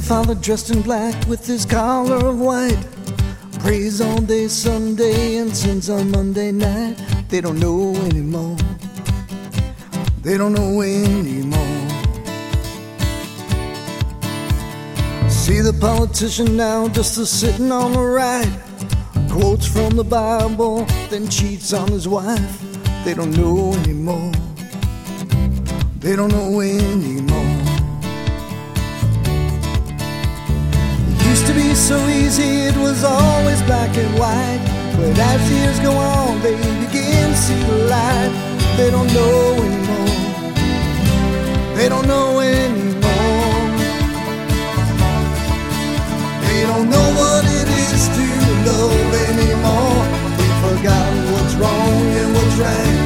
father dressed in black with his collar of white. Prays all day Sunday and sins on Monday night. They don't know anymore. They don't know anymore. See the politician now just a sitting on the right. Quotes from the Bible, then cheats on his wife. They don't know anymore. They don't know anymore. So easy, it was always black and white. But as years go on, they begin to see the light. They don't know anymore. They don't know anymore. They don't know what it is to love anymore. They've forgotten what's wrong and what's right.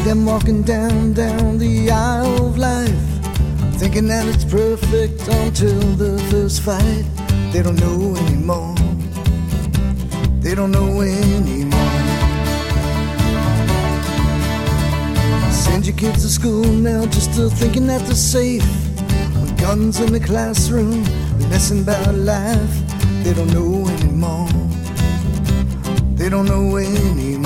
See them walking down, down the aisle of life, thinking that it's perfect until the first fight. They don't know anymore. They don't know anymore. Send your kids to school now just to thinking that they're safe. With guns in the classroom, lesson about life. They don't know anymore. They don't know anymore.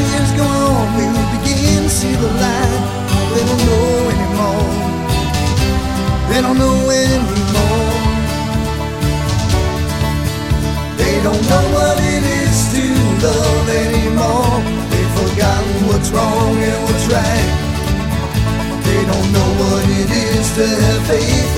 Years go on, we begin to see the light. They don't know anymore. They don't know anymore. They don't know what it is to love anymore. They've forgotten what's wrong and what's right. They don't know what it is to have faith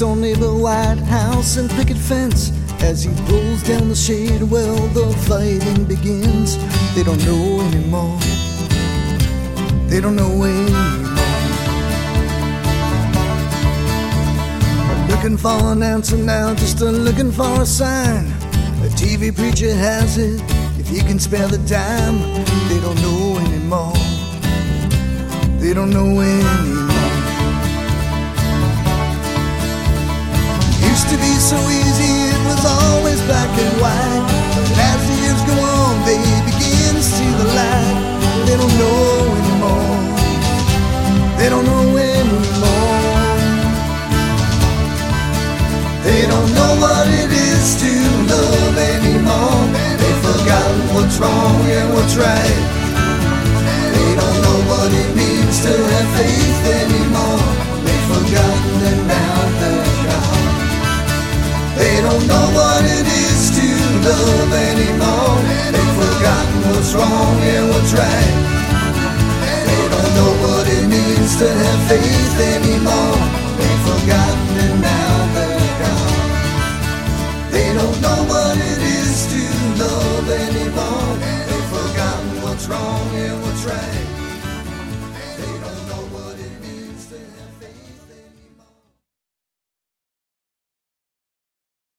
Next neighbor, White House and picket fence. As he pulls down the shade, well, the fighting begins. They don't know anymore. They don't know anymore. Looking for an answer now, just a looking for a sign. A TV preacher has it. If he can spare the dime, they don't know anymore. They don't know anymore. Right. They don't know what it means to have faith anymore. They've forgotten and now they're. They don't know what it is to love anymore. They've forgotten what's wrong and what's right. They don't know what it means to have faith anymore. They've forgotten now